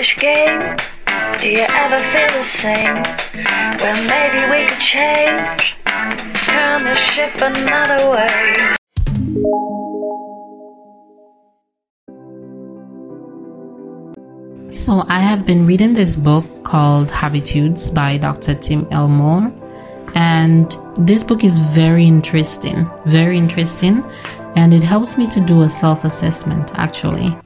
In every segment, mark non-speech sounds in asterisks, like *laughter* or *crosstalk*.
childish game? Do you ever feel the same? Well, maybe we could change, turn the ship another way. So, I have been reading this book called Habitudes by Dr. Tim Elmore, and this book is very interesting, very interesting, and it helps me to do a self assessment actually.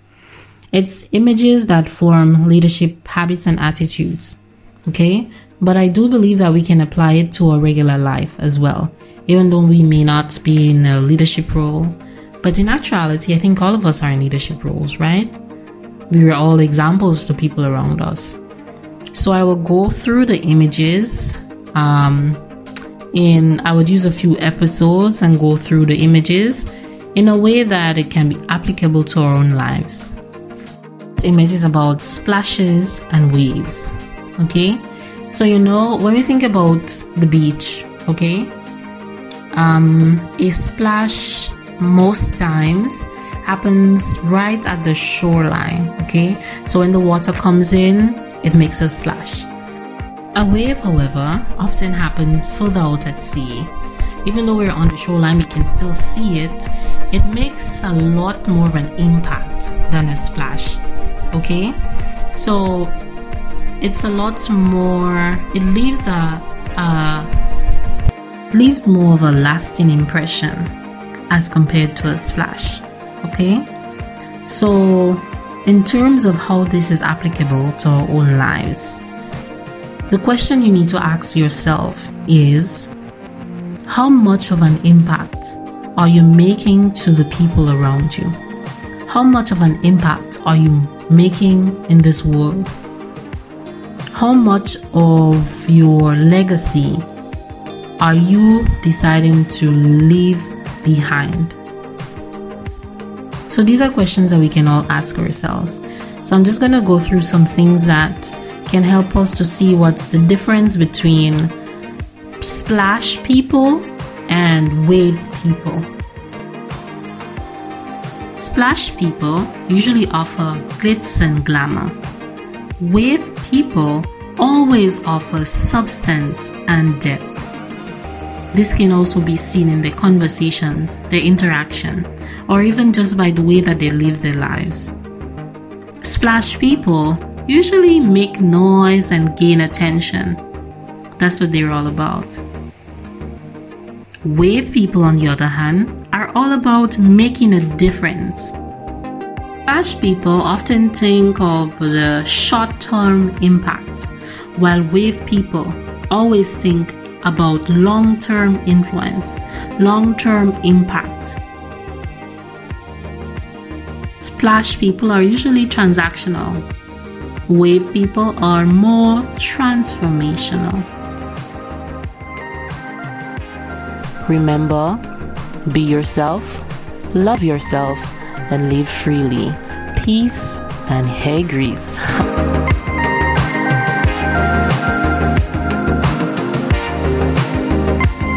It's images that form leadership habits and attitudes, okay? But I do believe that we can apply it to our regular life as well, even though we may not be in a leadership role. But in actuality, I think all of us are in leadership roles, right? we are all examples to people around us. So I will go through the images. Um, in I would use a few episodes and go through the images in a way that it can be applicable to our own lives. This image is about splashes and waves. Okay, so you know when we think about the beach, okay, um, a splash most times happens right at the shoreline. Okay, so when the water comes in, it makes a splash. A wave, however, often happens further out at sea. Even though we're on the shoreline, we can still see it. It makes a lot more of an impact than a splash. Okay, so it's a lot more. It leaves a, a leaves more of a lasting impression as compared to a splash. Okay, so in terms of how this is applicable to our own lives, the question you need to ask yourself is how much of an impact are you making to the people around you? How much of an impact are you making in this world? How much of your legacy are you deciding to leave behind? So these are questions that we can all ask ourselves. So I'm just going to go through some things that can help us to see what's the difference between splash people and wave people. Splash people usually offer glitz and glamour. Wave people always offer substance and depth. This can also be seen in their conversations, their interaction, or even just by the way that they live their lives. Splash people usually make noise and gain attention. That's what they're all about. Wave people, on the other hand, are all about making a difference. Splash people often think of the short term impact, while wave people always think about long term influence, long term impact. Splash people are usually transactional, wave people are more transformational. Remember, be yourself, love yourself, and live freely. Peace and hey grease. *laughs*